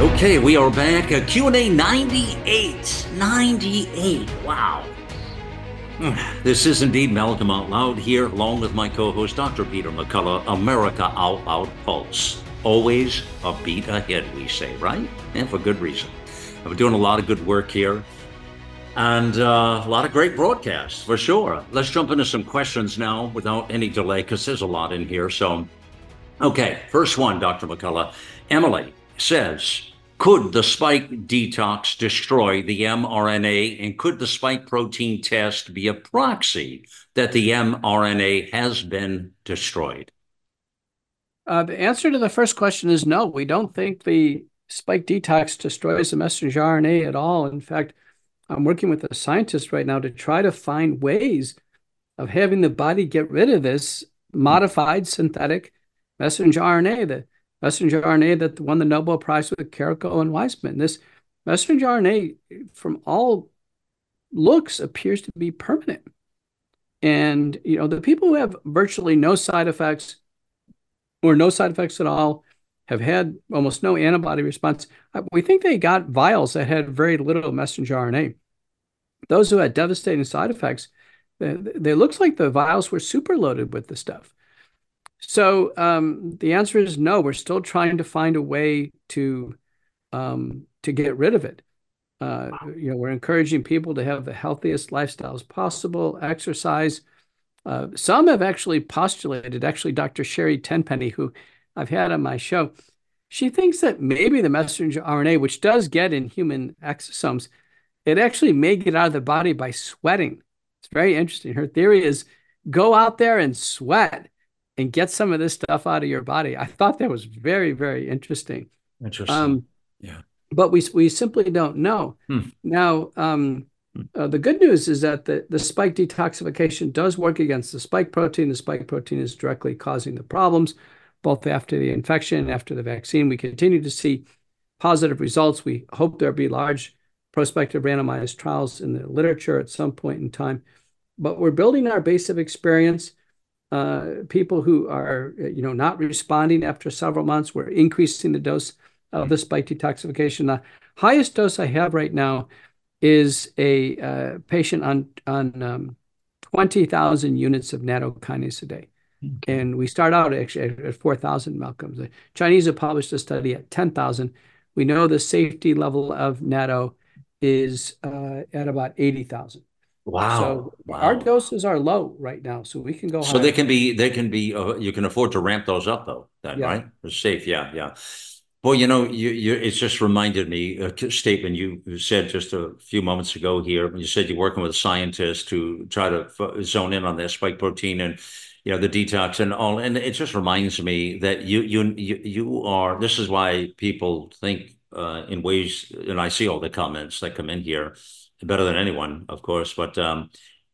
Okay, we are back. Q&A 98. 98. Wow. This is indeed Malcolm Out Loud here, along with my co host, Dr. Peter McCullough, America Out Loud Pulse. Always a beat ahead, we say, right? And for good reason. We're doing a lot of good work here and uh, a lot of great broadcasts for sure. Let's jump into some questions now without any delay because there's a lot in here. So, okay, first one, Dr. McCullough. Emily says, could the spike detox destroy the mRNA? And could the spike protein test be a proxy that the mRNA has been destroyed?
Uh, the answer to the first question is no. We don't think the spike detox destroys the messenger RNA at all. In fact, I'm working with a scientist right now to try to find ways of having the body get rid of this modified synthetic messenger RNA. The messenger RNA that won the Nobel Prize with Karikó and Weissman. This messenger RNA, from all looks, appears to be permanent. And you know, the people who have virtually no side effects or no side effects at all have had almost no antibody response. Uh, we think they got vials that had very little messenger RNA. Those who had devastating side effects, they, they looks like the vials were super loaded with the stuff. So um, the answer is no. We're still trying to find a way to um, to get rid of it. Uh, you know, we're encouraging people to have the healthiest lifestyles possible, exercise. Uh, some have actually postulated, actually, Dr. Sherry Tenpenny, who I've had on my show, she thinks that maybe the messenger RNA, which does get in human exosomes, it actually may get out of the body by sweating. It's very interesting. Her theory is go out there and sweat and get some of this stuff out of your body. I thought that was very, very interesting.
Interesting. Um, yeah.
But we we simply don't know. Hmm. Now, um, hmm. uh, the good news is that the, the spike detoxification does work against the spike protein. The spike protein is directly causing the problems, both after the infection and after the vaccine. We continue to see positive results. We hope there'll be large prospective randomized trials in the literature at some point in time. But we're building our base of experience. Uh, people who are, you know, not responding after several months, we're increasing the dose of the spike detoxification. The highest dose I have right now is a uh, patient on on um, 20,000 units of nattokinase a day. Okay. And we start out actually at 4,000 Malcolm. The Chinese have published a study at 10,000. We know the safety level of natto is uh, at about 80,000.
Wow.
So
wow.
our doses are low right now, so we can go.
So higher. they can be, they can be, uh, you can afford to ramp those up though, then, yeah. right? It's safe. Yeah. Yeah. Well, you know, you, you, it's just reminded me a statement you said just a few moments ago here. You said you're working with a scientist to try to zone in on that spike protein and, you know, the detox and all. And it just reminds me that you, you, you, you are, this is why people think uh, in ways, and I see all the comments that come in here better than anyone, of course, but um,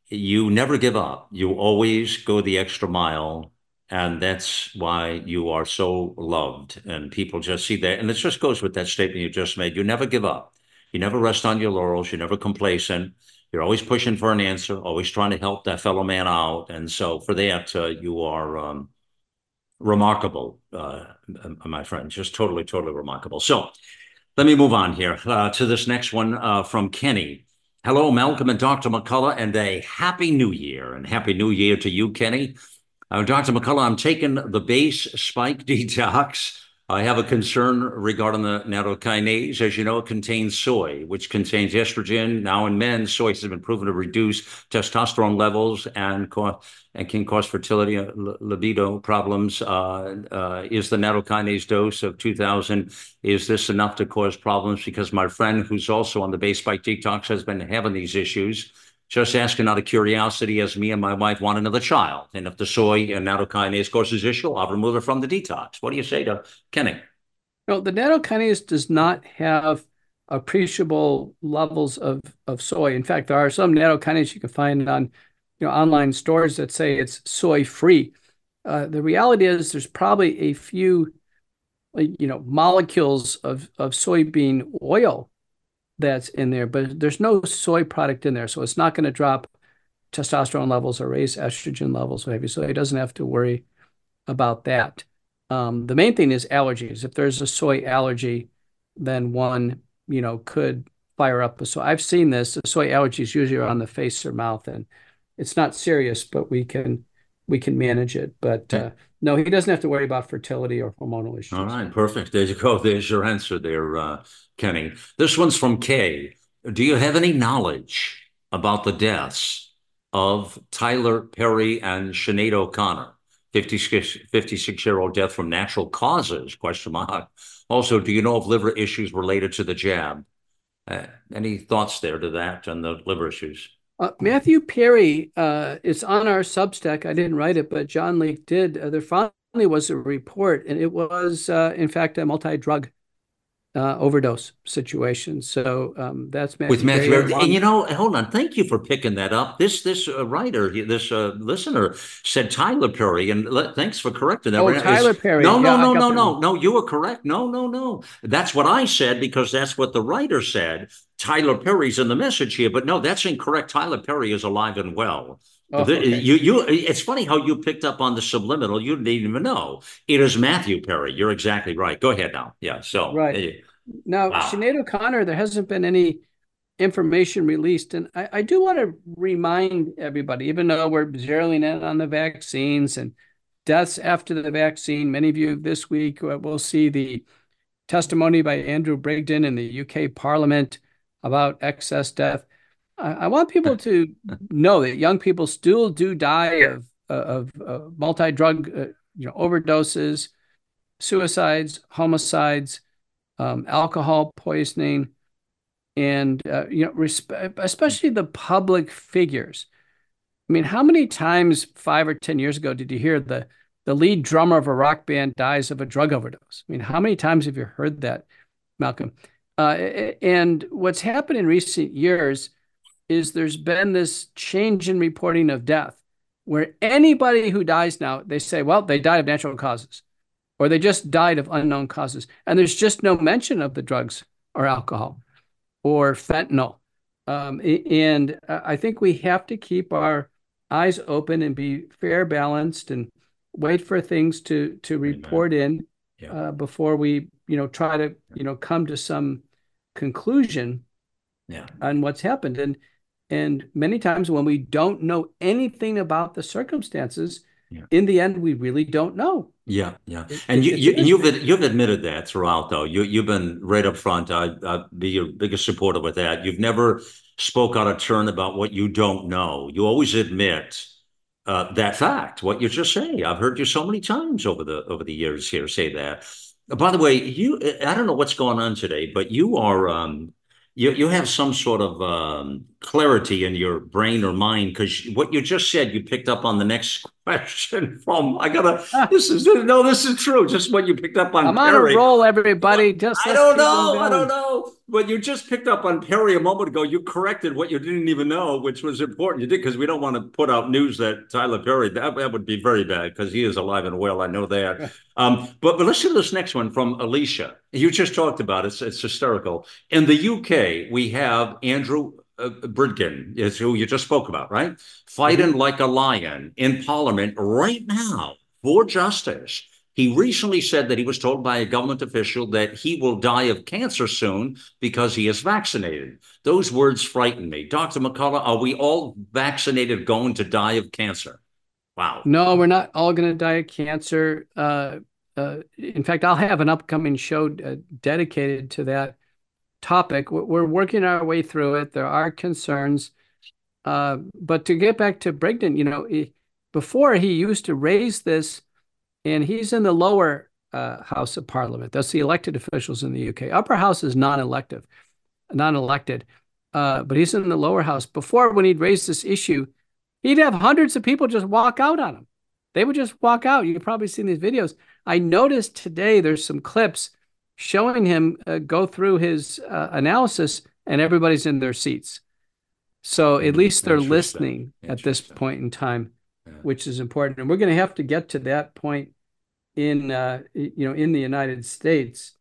you never give up. You always go the extra mile. And that's why you are so loved. And people just see that. And it just goes with that statement you just made. You never give up. You never rest on your laurels. You're never complacent. You're always pushing for an answer, always trying to help that fellow man out. And so for that, uh, you are um, remarkable, uh, my friend. Just totally, totally remarkable. So let me move on here uh, to this next one uh, from Kenny. Hello, Malcolm and Dr. McCullough, and a happy new year. And happy new year to you, Kenny. Uh, Dr. McCullough, I'm taking the base spike detox. I have a concern regarding the nattokinase. As you know, it contains soy, which contains estrogen. Now, in men, soy has been proven to reduce testosterone levels and, and can cause fertility uh, libido problems. Uh, uh, is the nattokinase dose of 2000, is this enough to cause problems? Because my friend who's also on the base spike detox has been having these issues just asking out of curiosity as me and my wife want another child. And if the soy and nattokinase causes issue, I'll remove it from the detox. What do you say to Kenny?
No, the nattokinase does not have appreciable levels of, of soy. In fact, there are some nattokinase you can find on you know online stores that say it's soy free. Uh, the reality is there's probably a few you know molecules of, of soybean oil that's in there, but there's no soy product in there. So it's not going to drop testosterone levels or raise estrogen levels, maybe. So he doesn't have to worry about that. Um, the main thing is allergies. If there's a soy allergy, then one, you know, could fire up. So I've seen this. The soy allergies usually are on the face or mouth, and it's not serious, but we can we can manage it. But uh, no, he doesn't have to worry about fertility or hormonal issues.
All right, perfect. There you go. There's your answer there, uh, Kenny. This one's from Kay. Do you have any knowledge about the deaths of Tyler Perry and Sinead O'Connor? 56 year old death from natural causes question mark also do you know of liver issues related to the jab uh, any thoughts there to that and the liver issues
uh, Matthew Perry uh, is on our Substack. I didn't write it, but John Leake did. Uh, there finally was a report, and it was, uh, in fact, a multi-drug uh, overdose situation. So um, that's
Matthew with Matthew. Perry. And you know, hold on. Thank you for picking that up. This this uh, writer, this listener said Tyler Perry, and le- thanks for correcting that.
Oh, Tyler Perry.
No, no, yeah, no, no, no, no. You were correct. No, no, no. That's what I said because that's what the writer said. Tyler Perry's in the message here, but no, that's incorrect. Tyler Perry is alive and well. Oh, okay. you, you, it's funny how you picked up on the subliminal. You didn't even know it is Matthew Perry. You're exactly right. Go ahead now. Yeah. So
right now, wow. Sinead O'Connor, there hasn't been any information released, and I, I do want to remind everybody, even though we're zeroing in on the vaccines and deaths after the vaccine, many of you this week uh, will see the testimony by Andrew Bridgen in the UK Parliament about excess death. I, I want people to know that young people still do die of of uh, multi-drug uh, you know overdoses, suicides, homicides, um, alcohol poisoning, and uh, you know especially the public figures. I mean, how many times five or ten years ago did you hear the the lead drummer of a rock band dies of a drug overdose? I mean, how many times have you heard that, Malcolm? Uh, and what's happened in recent years is there's been this change in reporting of death where anybody who dies now, they say, well, they died of natural causes or they just died of unknown causes. And there's just no mention of the drugs or alcohol or fentanyl. Um, and I think we have to keep our eyes open and be fair, balanced, and wait for things to to report Amen. in yeah. uh, before we, you know, try to, you know, come to some conclusion
yeah.
on what's happened. And and many times when we don't know anything about the circumstances, yeah. in the end, we really don't know.
Yeah, yeah, it, and you, you you've you've admitted that throughout, though. You you've been right up front. I I'd be your biggest supporter with that. You've never spoke out of turn about what you don't know. You always admit uh, that fact. What you just say. I've heard you so many times over the over the years here say that. By the way, you I don't know what's going on today, but you are um, you you have some sort of um, clarity in your brain or mind because what you just said you picked up on the next question from I gotta this is no this is true just what you picked up on
I'm Perry. on a roll everybody. Just
I don't know I don't know but you just picked up on Perry a moment ago. You corrected what you didn't even know which was important. You did because we don't want to put out news that Tyler Perry that, that would be very bad because he is alive and well. I know that. Um, but but listen to this next one from Alicia. You just talked about it. It's, it's hysterical. In the UK we have Andrew uh, Bridgen is who you just spoke about, right? Fighting mm-hmm. like a lion in Parliament right now for justice. He recently said that he was told by a government official that he will die of cancer soon because he is vaccinated. Those words frighten me. Dr. McCullough, are we all vaccinated going to die of cancer? Wow.
No, we're not all going to die of cancer. Uh, uh, in fact, I'll have an upcoming show uh, dedicated to that topic. We're working our way through it. There are concerns. Uh, but to get back to Bridgen, you know, he, before he used to raise this, and he's in the lower uh, house of parliament. That's the elected officials in the UK. Upper house is non-elective, non-elected, uh, but he's in the lower house. Before, when he'd raise this issue, he'd have hundreds of people just walk out on him. They would just walk out. You've probably seen these videos. I noticed today there's some clips showing him uh, go through his uh, analysis and everybody's in their seats. So at least they're listening at this point in time, yeah. which is important. And we're going to have to get to that point in uh, you know in the United States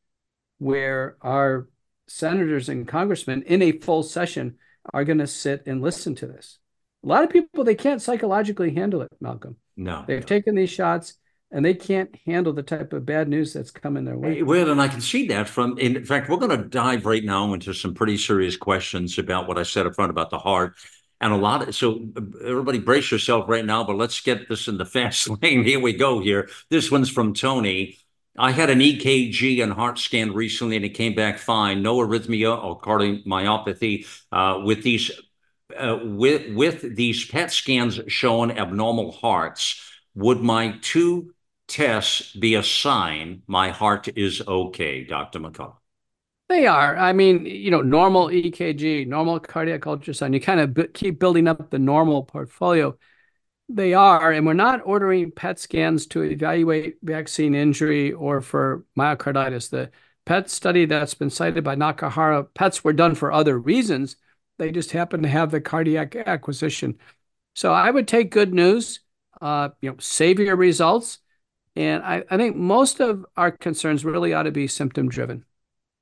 where our senators and congressmen in a full session are going to sit and listen to this. A lot of people they can't psychologically handle it, Malcolm.
No.
They've
no.
taken these shots and they can't handle the type of bad news that's coming their way.
Well, and I can see that from, in fact, we're going to dive right now into some pretty serious questions about what I said up front about the heart. And a lot of, so everybody brace yourself right now, but let's get this in the fast lane. Here we go here. This one's from Tony. I had an EKG and heart scan recently and it came back fine. No arrhythmia or cardiomyopathy uh, with these uh, with with these PET scans showing abnormal hearts. Would my two tests be a sign my heart is okay, Dr. McCullough?
They are. I mean, you know, normal EKG, normal cardiac ultrasound, you kind of b- keep building up the normal portfolio. They are. And we're not ordering PET scans to evaluate vaccine injury or for myocarditis. The PET study that's been cited by Nakahara, PETs were done for other reasons. They just happen to have the cardiac acquisition. So I would take good news, uh, you know, save your results and I, I think most of our concerns really ought to be symptom driven.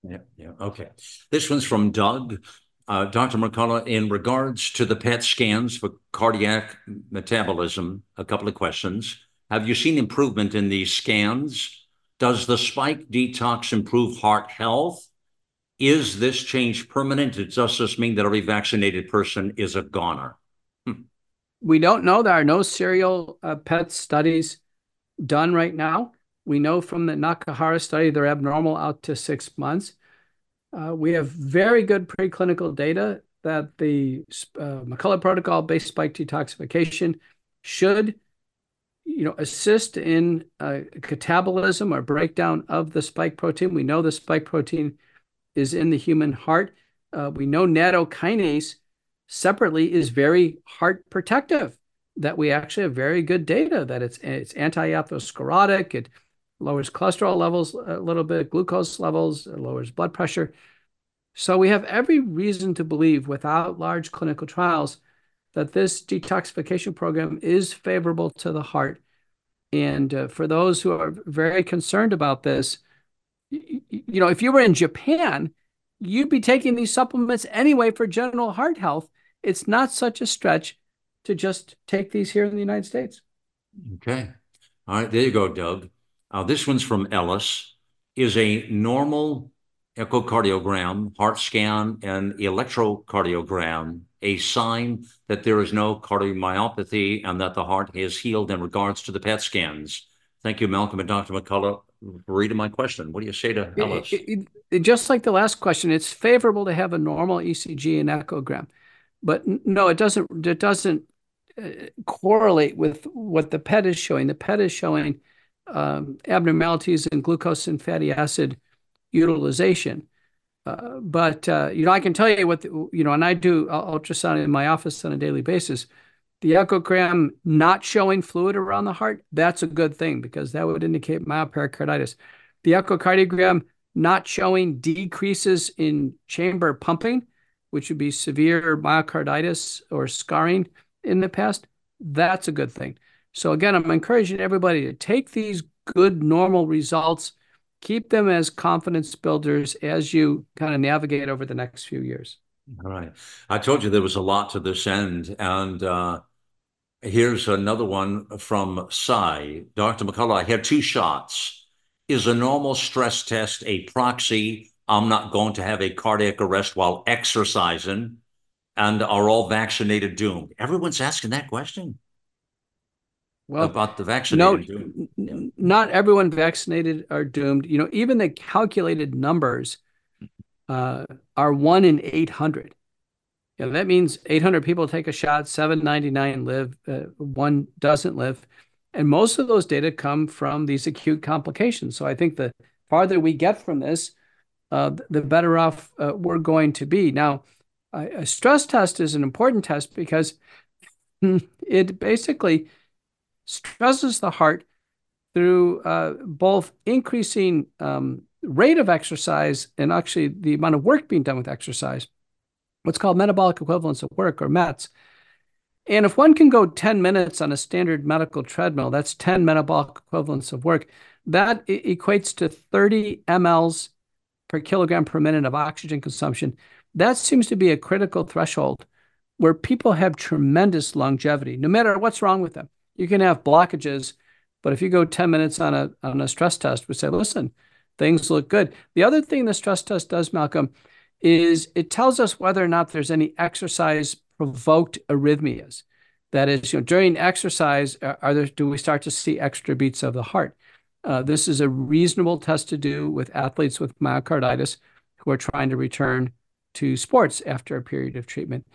Yeah, yeah. Okay. This one's from Doug. Uh, Dr. McCullough, in regards to the PET scans for cardiac metabolism, a couple of questions. Have you seen improvement in these scans? Does the spike detox improve heart health? Is this change permanent? Does this mean that every vaccinated person is a goner?
Hmm. We don't know. There are no serial uh, PET studies done right now. We know from the Nakahara study they're abnormal out to six months. Uh, we have very good preclinical data that the uh, McCullough protocol-based spike detoxification should, you know, assist in uh, catabolism or breakdown of the spike protein. We know the spike protein is in the human heart. Uh, we know nattokinase separately is very heart protective. That we actually have very good data that it's it's anti-atherosclerotic. It lowers cholesterol levels a little bit, glucose levels, lowers blood pressure. So we have every reason to believe, without large clinical trials, that this detoxification program is favorable to the heart. And uh, for those who are very concerned about this, you, you know, if you were in Japan, you'd be taking these supplements anyway for general heart health. It's not such a stretch to just take these here in the United States.
Okay. All right. There you go, Doug. Uh, this one's from Ellis. Is a normal echocardiogram, heart scan, and electrocardiogram a sign that there is no cardiomyopathy and that the heart has healed in regards to the PET scans? Thank you, Malcolm and Dr. McCullough, reading my question. What do you say to Ellis? It,
it, it, just like the last question, it's favorable to have a normal ECG and echogram, but no, it doesn't. It doesn't uh, correlate with what the PET is showing. The PET is showing um, abnormalities in glucose and fatty acid utilization. Uh, but uh, you know, I can tell you what the, you know, and I do ultrasound in my office on a daily basis. The echogram not showing fluid around the heart, that's a good thing because that would indicate myopericarditis. The echocardiogram not showing decreases in chamber pumping, which would be severe myocarditis or scarring in the past, that's a good thing. So again, I'm encouraging everybody to take these good normal results, keep them as confidence builders as you kind of navigate over the next few years.
All right. I told you there was a lot to this end. And uh, here's another one from Cy. Dr. McCullough, I had two shots. Is a normal stress test a proxy? I'm not going to have a cardiac arrest while exercising. And are all vaccinated doomed? Everyone's asking that question. Well, about the vaccinated.
No, not everyone vaccinated are doomed. You know, even the calculated numbers uh, are one in 800. You know, that means 800 people take a shot, 799 live, uh, one doesn't live. And most of those data come from these acute complications. So I think the farther we get from this, uh, the better off uh, we're going to be. Now, a stress test is an important test because it basically stresses the heart through uh, both increasing um, rate of exercise and actually the amount of work being done with exercise, what's called metabolic equivalence of work or METs. And if one can go 10 minutes on a standard medical treadmill, that's 10 metabolic equivalents of work. That equates to 30 mLs per kilogram per minute of oxygen consumption. That seems to be a critical threshold where people have tremendous longevity, no matter what's wrong with them. You can have blockages, but if you go 10 minutes on a on a stress test, we say, listen, things look good. The other thing the stress test does, Malcolm, is it tells us whether or not there's any exercise provoked arrhythmias. That is, you know, during exercise, are there do we start to see extra beats of the heart? Uh, this is a reasonable test to do with athletes with myocarditis who are trying to return to sports after a period of treatment.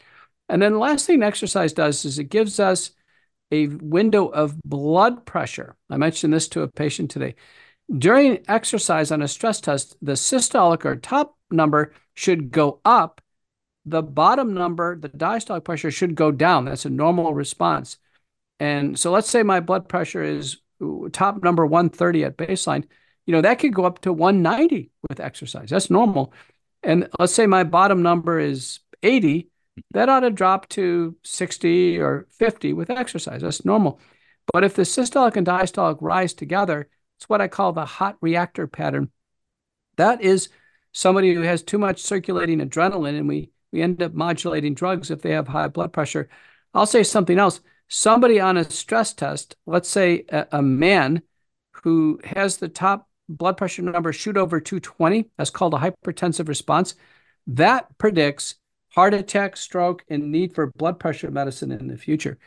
And then the last thing exercise does is it gives us a window of blood pressure. I mentioned this to a patient today. During exercise on a stress test, the systolic or top number should go up. The bottom number, the diastolic pressure, should go down. That's a normal response. And so let's say my blood pressure is top number 130 at baseline. You know, that could go up to 190 with exercise. That's normal. And let's say my bottom number is 80 that ought to drop to 60 or 50 with exercise. That's normal. But if the systolic and diastolic rise together, it's what I call the hot reactor pattern. That is somebody who has too much circulating adrenaline, and we, we end up modulating drugs if they have high blood pressure. I'll say something else. Somebody on a stress test, let's say a, a man who has the top blood pressure number shoot over 220, that's called a hypertensive response, that predicts heart attack, stroke, and need for blood pressure medicine in the future.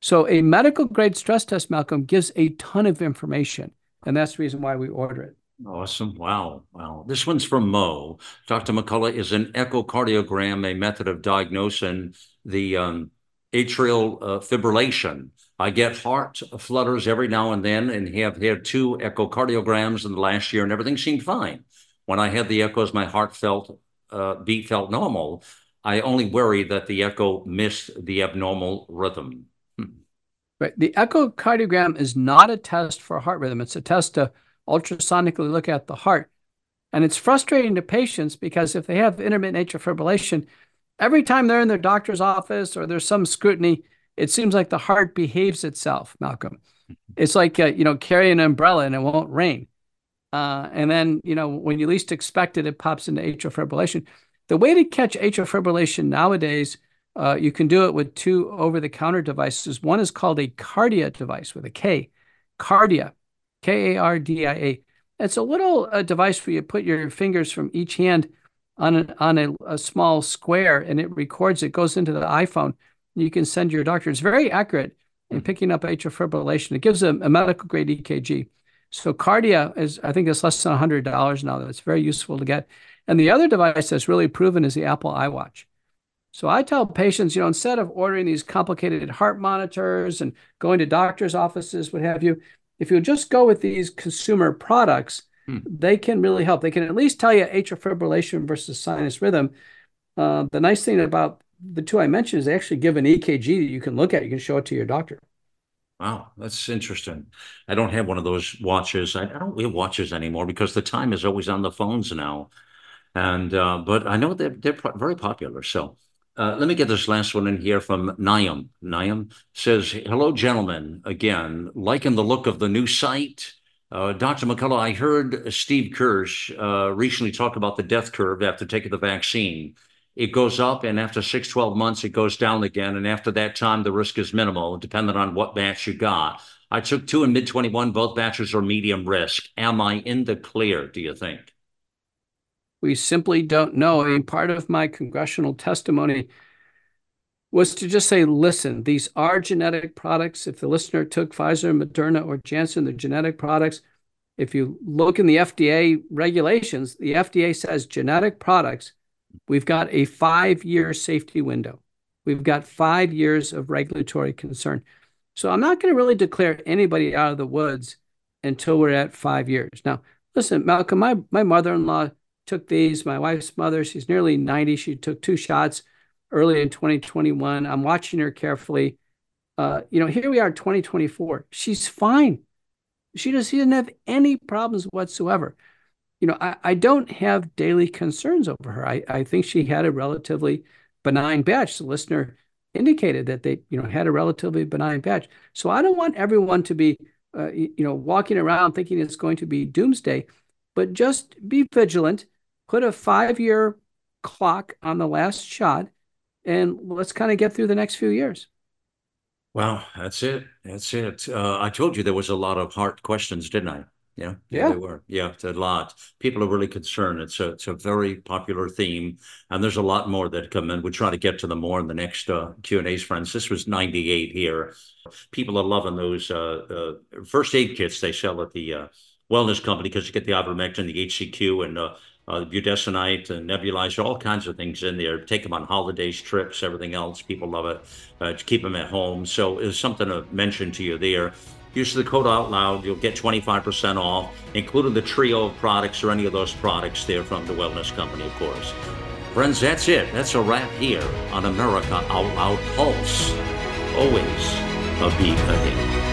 So a medical grade stress test, Malcolm, gives a ton of information. And that's the reason why we order it.
Awesome. Wow. Wow. This one's from Mo. Dr. McCullough, is an echocardiogram a method of diagnosing the um, atrial uh, fibrillation? I get heart flutters every now and then and have had two echocardiograms in the last year and everything seemed fine. When I had the echoes, my heart felt uh, beat felt normal. I only worry that the echo missed the abnormal rhythm.
Hmm. Right. The echocardiogram is not a test for heart rhythm. It's a test to ultrasonically look at the heart. And it's frustrating to patients because if they have intermittent atrial fibrillation, every time they're in their doctor's office or there's some scrutiny, it seems like the heart behaves itself, Malcolm. It's like, uh, you know, carry an umbrella and it won't rain. Uh, and then, you know, when you least expect it, it pops into atrial fibrillation. The way to catch atrial fibrillation nowadays, uh, you can do it with two over the counter devices. One is called a Kardia device with a K, Kardia. K A R D I A. It's a little uh, device where you put your fingers from each hand on a, on a, a, small square and it records. It goes into the iPhone. You can send your doctor. It's very accurate in hmm. picking up atrial fibrillation. It gives a, a medical grade EKG. So Kardia is, I think, it's less than hundred dollars now. That's very useful to get. And the other device that's really proven is the Apple iWatch. So I tell patients, you know, instead of ordering these complicated heart monitors and going to doctors' offices, what have you, if you just go with these consumer products, hmm. they can really help. They can at least tell you atrial fibrillation versus sinus rhythm. Uh, the nice thing about the two I mentioned is they actually give an EKG that you can look at. You can show it to your doctor.
Wow, that's interesting. I don't have one of those watches. I, I don't wear watches anymore because the time is always on the phones now. And uh, but I know they're they're very popular. So uh, let me get this last one in here from Niam. Niam says, Hello, gentlemen. Again, liking the look of the new site. Uh, Dr. McCullough, I heard Steve Kirsch uh, recently talk about the death curve after taking the vaccine. It goes up, and after six, 12 months, it goes down again. And after that time, the risk is minimal, depending on what batch you got. I took two in mid 21. Both batches are medium risk. Am I in the clear, do you think?
We simply don't know. I mean, part of my congressional testimony was to just say, listen, these are genetic products. If the listener took Pfizer, Moderna, or Janssen, they're genetic products. If you look in the FDA regulations, the FDA says genetic products, we've got a five year safety window. We've got five years of regulatory concern. So I'm not going to really declare anybody out of the woods until we're at five years. Now, listen, Malcolm, my, my mother in law took these. My wife's mother, she's nearly 90. She took two shots early in 2021. I'm watching her carefully. Uh, you know, here we are, 2024. She's fine. She does. She doesn't have any problems whatsoever. You know, I, I don't have daily concerns over her. I, I think she had a relatively benign batch. The listener indicated that they, you know, had a relatively benign batch. So I don't want everyone to be, uh, you know, walking around thinking it's going to be doomsday, but just be vigilant put a five year clock on the last shot and let's kind of get through the next few years.
Well, that's it. That's it. Uh, I told you there was a lot of heart questions, didn't I? Yeah,
yeah, yeah,
they were. Yeah, a lot. People are really concerned. It's a it's a very popular theme, and there's a lot more that come in. We try to get to them more in the next uh, Q and A's, friends. This was 98 here. People are loving those uh, uh first aid kits they sell at the uh, wellness company because you get the ivermectin, the HCQ, and uh, budesonide and nebulizer, all kinds of things in there. Take them on holidays, trips, everything else. People love it. Uh, to keep them at home. So it's something to mention to you there. Use the code out loud. You'll get 25% off, including the trio of products or any of those products there from the Wellness Company, of course. Friends, that's it. That's a wrap here on America Out Loud Pulse. Always a beat ahead.